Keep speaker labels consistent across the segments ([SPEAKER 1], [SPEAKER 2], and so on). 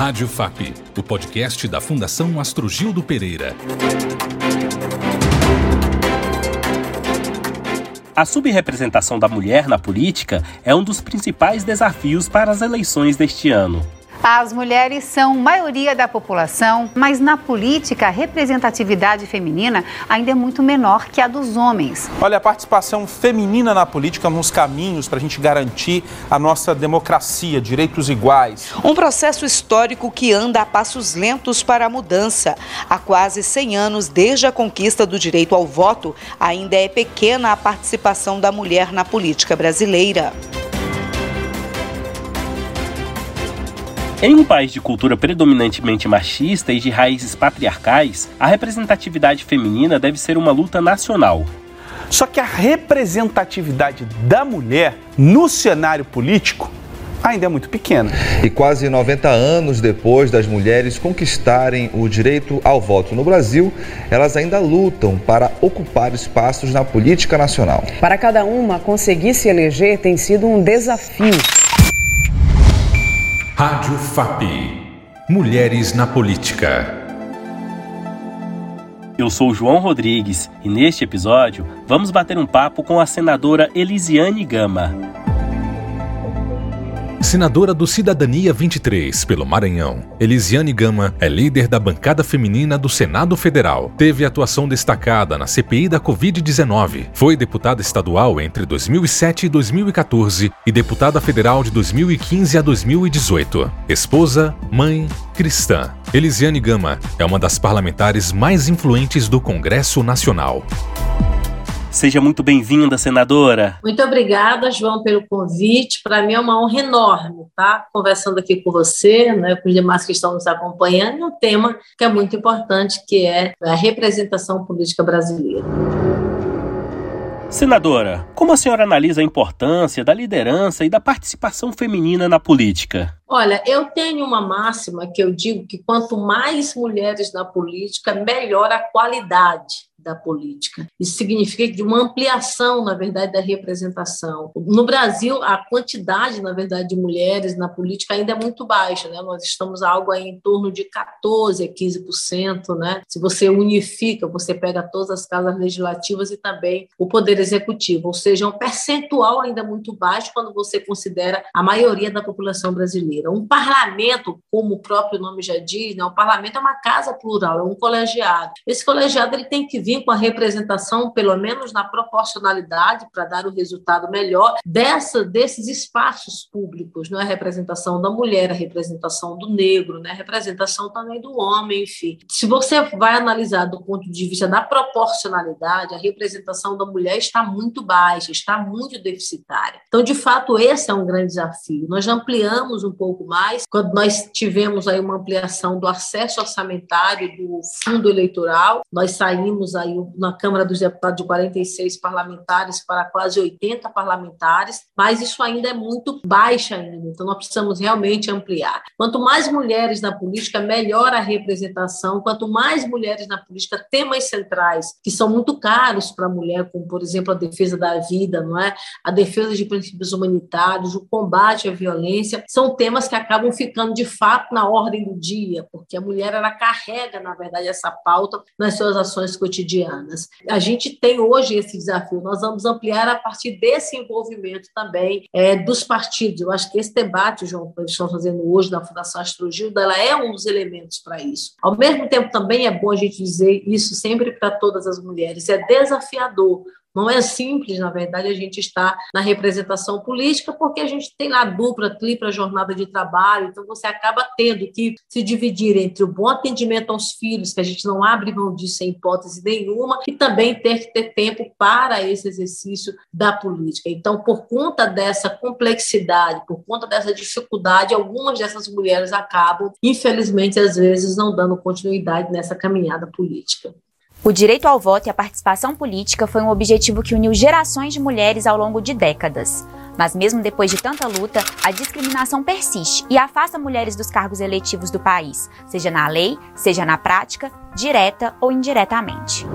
[SPEAKER 1] Rádio FAP, o podcast da Fundação Astrogildo Pereira.
[SPEAKER 2] A subrepresentação da mulher na política é um dos principais desafios para as eleições deste ano.
[SPEAKER 3] As mulheres são maioria da população, mas na política a representatividade feminina ainda é muito menor que a dos homens.
[SPEAKER 4] Olha, a participação feminina na política é nos caminhos para a gente garantir a nossa democracia, direitos iguais.
[SPEAKER 5] Um processo histórico que anda a passos lentos para a mudança. Há quase 100 anos, desde a conquista do direito ao voto, ainda é pequena a participação da mulher na política brasileira.
[SPEAKER 2] Em um país de cultura predominantemente machista e de raízes patriarcais, a representatividade feminina deve ser uma luta nacional.
[SPEAKER 4] Só que a representatividade da mulher no cenário político ainda é muito pequena.
[SPEAKER 6] E quase 90 anos depois das mulheres conquistarem o direito ao voto no Brasil, elas ainda lutam para ocupar espaços na política nacional.
[SPEAKER 7] Para cada uma, conseguir se eleger tem sido um desafio.
[SPEAKER 1] Rádio FAP. Mulheres na Política.
[SPEAKER 2] Eu sou João Rodrigues e neste episódio vamos bater um papo com a senadora Elisiane Gama.
[SPEAKER 1] Senadora do Cidadania 23 pelo Maranhão, Elisiane Gama é líder da bancada feminina do Senado Federal. Teve atuação destacada na CPI da Covid-19. Foi deputada estadual entre 2007 e 2014 e deputada federal de 2015 a 2018. Esposa, mãe, cristã. Elisiane Gama é uma das parlamentares mais influentes do Congresso Nacional.
[SPEAKER 2] Seja muito bem-vinda, senadora.
[SPEAKER 8] Muito obrigada, João, pelo convite. Para mim é uma honra enorme estar tá? conversando aqui com você, né, com os demais que estão nos acompanhando, um tema que é muito importante, que é a representação política brasileira.
[SPEAKER 2] Senadora, como a senhora analisa a importância da liderança e da participação feminina na política?
[SPEAKER 8] Olha, eu tenho uma máxima que eu digo que quanto mais mulheres na política, melhor a qualidade da política. Isso significa de uma ampliação, na verdade, da representação. No Brasil, a quantidade, na verdade, de mulheres na política ainda é muito baixa, né? Nós estamos algo aí em torno de 14 a 15%, né? Se você unifica, você pega todas as casas legislativas e também o poder executivo, ou seja, é um percentual ainda muito baixo quando você considera a maioria da população brasileira. Um parlamento, como o próprio nome já diz, né? O parlamento é uma casa plural, é um colegiado. Esse colegiado ele tem que vir vir com a representação, pelo menos na proporcionalidade, para dar o resultado melhor dessa, desses espaços públicos, não é a representação da mulher, a representação do negro, né? a representação também do homem, enfim. Se você vai analisar do ponto de vista da proporcionalidade, a representação da mulher está muito baixa, está muito deficitária. Então, de fato, esse é um grande desafio. Nós ampliamos um pouco mais quando nós tivemos aí uma ampliação do acesso orçamentário do fundo eleitoral, nós saímos aí na Câmara dos Deputados de 46 parlamentares para quase 80 parlamentares, mas isso ainda é muito baixo ainda, então nós precisamos realmente ampliar. Quanto mais mulheres na política, melhor a representação, quanto mais mulheres na política, temas centrais que são muito caros para a mulher, como por exemplo a defesa da vida, não é? A defesa de princípios humanitários, o combate à violência, são temas que acabam ficando de fato na ordem do dia, porque a mulher ela carrega, na verdade, essa pauta nas suas ações cotidianas cotidianas. A gente tem hoje esse desafio, nós vamos ampliar a partir desse envolvimento também é, dos partidos. Eu acho que esse debate, João, que estão fazendo hoje na Fundação Astrogilda, ela é um dos elementos para isso. Ao mesmo tempo, também é bom a gente dizer isso sempre para todas as mulheres, é desafiador, não é simples, na verdade, a gente estar na representação política, porque a gente tem lá dupla, tripla jornada de trabalho, então você acaba tendo que se dividir entre o bom atendimento aos filhos, que a gente não abre mão disso sem hipótese nenhuma, e também ter que ter tempo para esse exercício da política. Então, por conta dessa complexidade, por conta dessa dificuldade, algumas dessas mulheres acabam, infelizmente, às vezes, não dando continuidade nessa caminhada política.
[SPEAKER 3] O direito ao voto e a participação política foi um objetivo que uniu gerações de mulheres ao longo de décadas. Mas mesmo depois de tanta luta, a discriminação persiste e afasta mulheres dos cargos eletivos do país, seja na lei, seja na prática, direta ou indiretamente.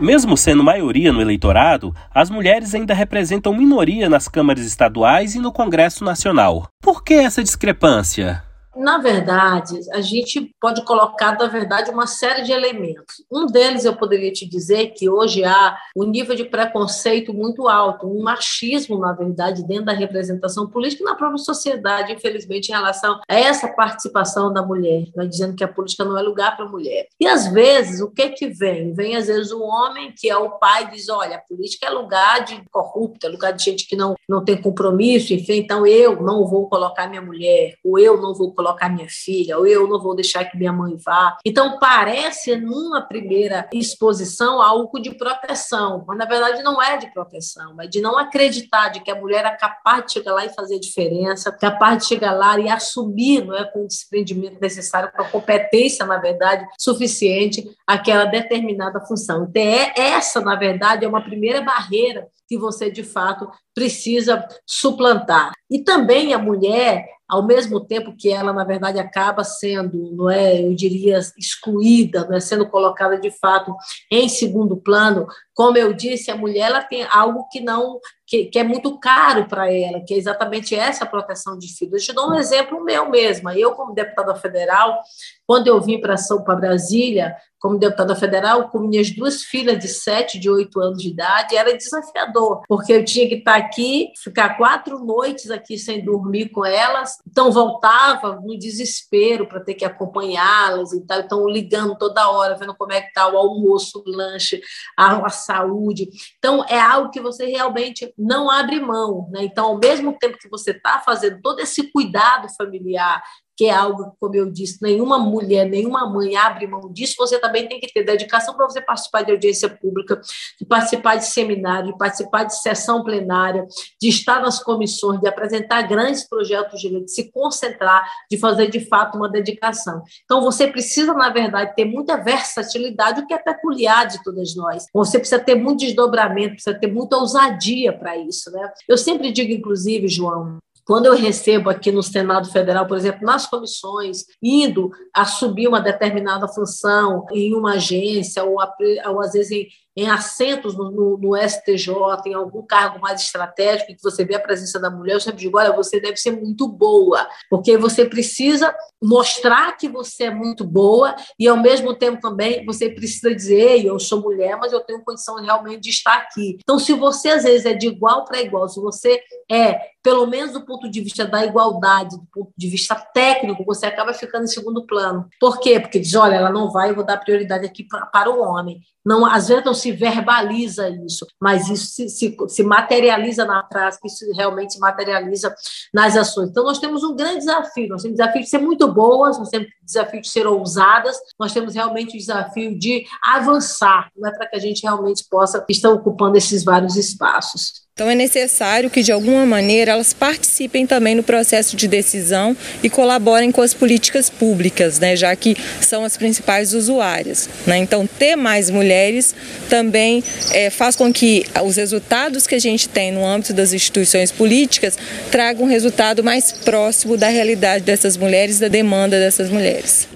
[SPEAKER 2] Mesmo sendo maioria no eleitorado, as mulheres ainda representam minoria nas câmaras estaduais e no Congresso Nacional. Por que essa discrepância?
[SPEAKER 8] Na verdade, a gente pode colocar, na verdade, uma série de elementos. Um deles eu poderia te dizer que hoje há um nível de preconceito muito alto, um machismo, na verdade, dentro da representação política e na própria sociedade, infelizmente, em relação a essa participação da mulher, né, dizendo que a política não é lugar para a mulher. E às vezes, o que que vem? Vem às vezes um homem que é o pai diz, olha, a política é lugar de corrupta, é lugar de gente que não, não tem compromisso, enfim, então eu não vou colocar minha mulher, ou eu não vou colocar colocar minha filha, ou eu não vou deixar que minha mãe vá. Então, parece, numa primeira exposição, algo de proteção, mas na verdade não é de proteção, é de não acreditar de que a mulher é capaz de chegar lá e fazer diferença, capaz de chegar lá e assumir, não é, com o desprendimento necessário, com a competência, na verdade, suficiente, aquela determinada função. Então, é, essa, na verdade, é uma primeira barreira que você, de fato, precisa suplantar. E também a mulher, ao mesmo tempo que ela, na verdade, acaba sendo, não é, eu diria, excluída, não é, sendo colocada, de fato, em segundo plano, como eu disse, a mulher ela tem algo que não que, que é muito caro para ela, que é exatamente essa proteção de filhos. Eu te dou um exemplo meu mesma. Eu, como deputada federal, quando eu vim para São para Brasília, como deputada federal, com minhas duas filhas de 7 de 8 anos de idade, era desafiador, porque eu tinha que estar aqui, ficar quatro noites aqui sem dormir com elas, então voltava no desespero para ter que acompanhá-las e tal, então ligando toda hora, vendo como é que está o almoço, o lanche, a, a saúde. Então, é algo que você realmente não abre mão. Né? Então, ao mesmo tempo que você está fazendo todo esse cuidado familiar, que é algo, como eu disse, nenhuma mulher, nenhuma mãe abre mão disso, você também tem que ter dedicação para você participar de audiência pública, de participar de seminário, de participar de sessão plenária, de estar nas comissões, de apresentar grandes projetos de lei, de se concentrar, de fazer de fato uma dedicação. Então, você precisa, na verdade, ter muita versatilidade, o que é peculiar de todas nós. Você precisa ter muito desdobramento, precisa ter muita ousadia para isso. Né? Eu sempre digo, inclusive, João, quando eu recebo aqui no Senado Federal, por exemplo, nas comissões, indo assumir uma determinada função em uma agência, ou, ou às vezes em, em assentos no, no, no, STJ, em algum cargo mais estratégico, que você vê a presença da mulher, eu sempre digo: olha, você deve ser muito boa, porque você precisa mostrar que você é muito boa e, ao mesmo tempo, também você precisa dizer: eu sou mulher, mas eu tenho condição realmente de estar aqui. Então, se você, às vezes, é de igual para igual, se você é, pelo menos do ponto de vista da igualdade, do ponto de vista técnico, você acaba ficando em segundo plano. Por quê? Porque diz: olha, ela não vai, eu vou dar prioridade aqui pra, para o homem. Não, às vezes não se verbaliza isso, mas isso se, se, se, materializa na prática, isso realmente se materializa nas ações. Então, nós temos um grande desafio, nós temos o desafio de ser muito boas, nós temos o desafio de ser ousadas, nós temos realmente o desafio de avançar, não é para que a gente realmente possa estar ocupando esses vários espaços.
[SPEAKER 9] Então é necessário que, de alguma maneira, elas participem também no processo de decisão e colaborem com as políticas públicas, né, já que são as principais usuárias. Né? Então, ter mais mulheres também é, faz com que os resultados que a gente tem no âmbito das instituições políticas tragam um resultado mais próximo da realidade dessas mulheres, da demanda dessas mulheres.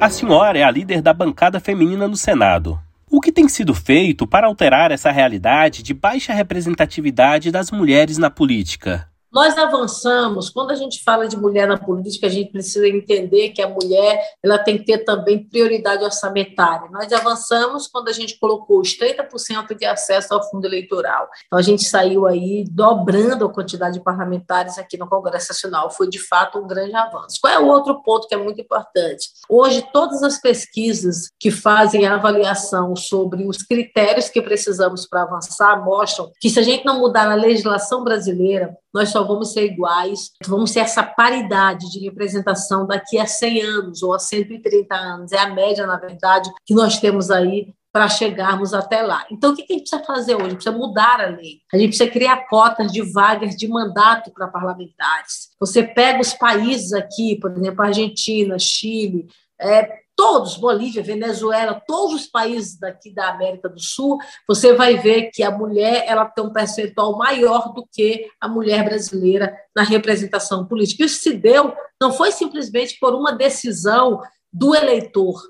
[SPEAKER 2] A senhora é a líder da bancada feminina no Senado. O que tem sido feito para alterar essa realidade de baixa representatividade das mulheres na política?
[SPEAKER 8] Nós avançamos, quando a gente fala de mulher na política, a gente precisa entender que a mulher ela tem que ter também prioridade orçamentária. Nós avançamos quando a gente colocou os 30% de acesso ao fundo eleitoral. Então, a gente saiu aí dobrando a quantidade de parlamentares aqui no Congresso Nacional. Foi, de fato, um grande avanço. Qual é o outro ponto que é muito importante? Hoje, todas as pesquisas que fazem a avaliação sobre os critérios que precisamos para avançar mostram que, se a gente não mudar a legislação brasileira, nós só vamos ser iguais, vamos ter essa paridade de representação daqui a 100 anos ou a 130 anos. É a média, na verdade, que nós temos aí para chegarmos até lá. Então, o que a gente precisa fazer hoje? Precisa mudar a lei. A gente precisa criar cotas de vagas de mandato para parlamentares. Você pega os países aqui, por exemplo, Argentina, Chile, é, todos, Bolívia, Venezuela, todos os países daqui da América do Sul, você vai ver que a mulher ela tem um percentual maior do que a mulher brasileira na representação política. Isso se deu, não foi simplesmente por uma decisão do eleitor,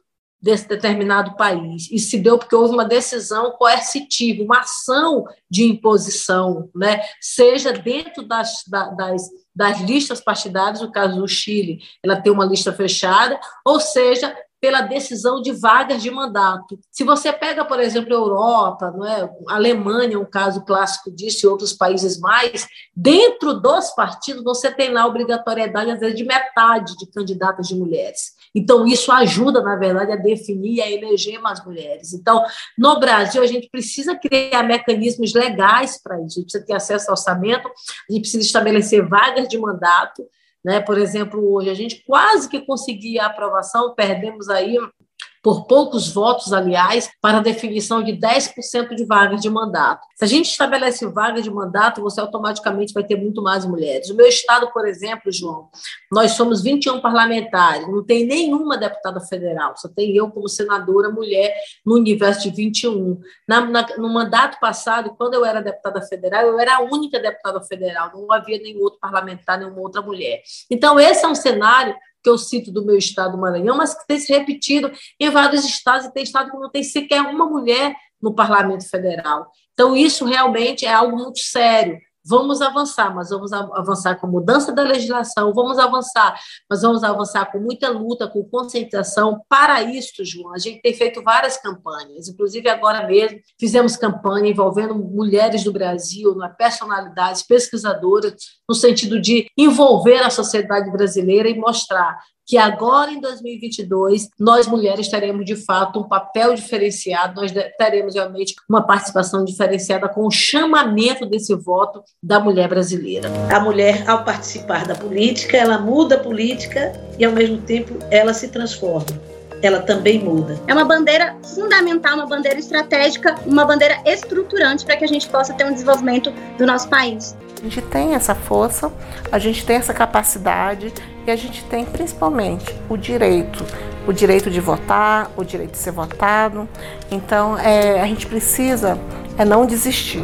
[SPEAKER 8] desse determinado país. E se deu porque houve uma decisão coercitiva, uma ação de imposição, né? seja dentro das, das, das listas partidárias, no caso do Chile, ela tem uma lista fechada, ou seja, pela decisão de vagas de mandato. Se você pega, por exemplo, a Europa, não é? a Alemanha é um caso clássico disso, e outros países mais, dentro dos partidos você tem lá obrigatoriedade, às vezes, de metade de candidatas de mulheres. Então, isso ajuda, na verdade, a definir e a eleger mais mulheres. Então, no Brasil, a gente precisa criar mecanismos legais para isso, a gente precisa ter acesso ao orçamento, a gente precisa estabelecer vagas de mandato, né? Por exemplo, hoje a gente quase que conseguia a aprovação, perdemos aí por poucos votos, aliás, para a definição de 10% de vagas de mandato. Se a gente estabelece vaga de mandato, você automaticamente vai ter muito mais mulheres. O meu estado, por exemplo, João, nós somos 21 parlamentares, não tem nenhuma deputada federal, só tem eu como senadora mulher no universo de 21. Na, na, no mandato passado, quando eu era deputada federal, eu era a única deputada federal, não havia nenhum outro parlamentar, nenhuma outra mulher. Então, esse é um cenário que eu cito do meu estado, do Maranhão, mas que tem se repetido em vários estados, e tem estado que não tem sequer uma mulher no parlamento federal. Então, isso realmente é algo muito sério. Vamos avançar, mas vamos avançar com mudança da legislação, vamos avançar, mas vamos avançar com muita luta, com concentração. Para isso, João, a gente tem feito várias campanhas, inclusive agora mesmo fizemos campanha envolvendo mulheres do Brasil, na personalidades pesquisadoras, no sentido de envolver a sociedade brasileira e mostrar que agora em 2022 nós mulheres teremos de fato um papel diferenciado, nós teremos realmente uma participação diferenciada com o chamamento desse voto da mulher brasileira.
[SPEAKER 10] A mulher, ao participar da política, ela muda a política e ao mesmo tempo ela se transforma ela também muda.
[SPEAKER 11] É uma bandeira fundamental, uma bandeira estratégica, uma bandeira estruturante para que a gente possa ter um desenvolvimento do nosso país.
[SPEAKER 12] A gente tem essa força, a gente tem essa capacidade e a gente tem principalmente o direito, o direito de votar, o direito de ser votado. Então, é, a gente precisa é não desistir.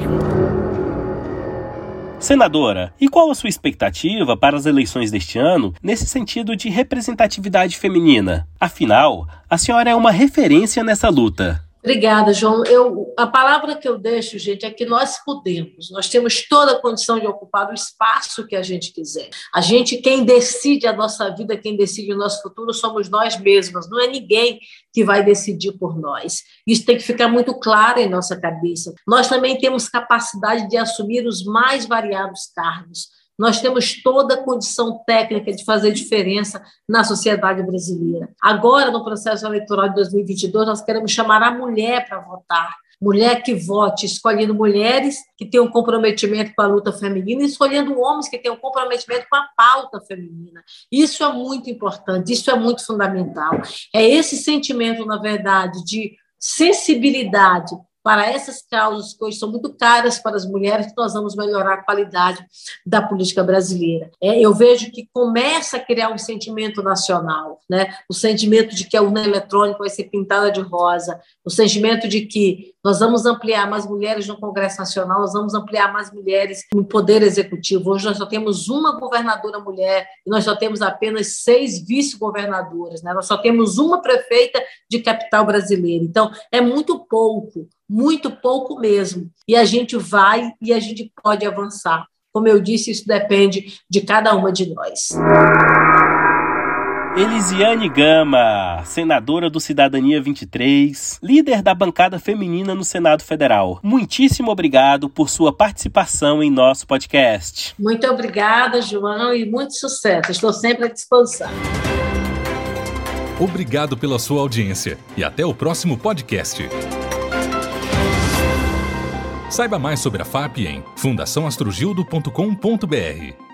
[SPEAKER 2] Senadora, e qual a sua expectativa para as eleições deste ano nesse sentido de representatividade feminina? Afinal, a senhora é uma referência nessa luta.
[SPEAKER 8] Obrigada, João. Eu, a palavra que eu deixo, gente, é que nós podemos, nós temos toda a condição de ocupar o espaço que a gente quiser. A gente, quem decide a nossa vida, quem decide o nosso futuro, somos nós mesmos, não é ninguém que vai decidir por nós. Isso tem que ficar muito claro em nossa cabeça. Nós também temos capacidade de assumir os mais variados cargos. Nós temos toda a condição técnica de fazer diferença na sociedade brasileira. Agora, no processo eleitoral de 2022, nós queremos chamar a mulher para votar. Mulher que vote, escolhendo mulheres que tenham um comprometimento com a luta feminina e escolhendo homens que tenham um comprometimento com a pauta feminina. Isso é muito importante, isso é muito fundamental. É esse sentimento, na verdade, de sensibilidade para essas causas que hoje são muito caras para as mulheres, nós vamos melhorar a qualidade da política brasileira. É, eu vejo que começa a criar um sentimento nacional, né? o sentimento de que a urna eletrônica vai ser pintada de rosa, o sentimento de que nós vamos ampliar mais mulheres no Congresso Nacional, nós vamos ampliar mais mulheres no Poder Executivo. Hoje nós só temos uma governadora mulher e nós só temos apenas seis vice-governadoras, né? nós só temos uma prefeita de capital brasileira. Então, é muito pouco muito pouco mesmo. E a gente vai e a gente pode avançar. Como eu disse, isso depende de cada uma de nós.
[SPEAKER 2] Elisiane Gama, senadora do Cidadania 23, líder da bancada feminina no Senado Federal. Muitíssimo obrigado por sua participação em nosso podcast.
[SPEAKER 8] Muito obrigada, João, e muito sucesso. Estou sempre à disposição.
[SPEAKER 1] Obrigado pela sua audiência e até o próximo podcast. Saiba mais sobre a FAP em fundaçãoastrogildo.com.br.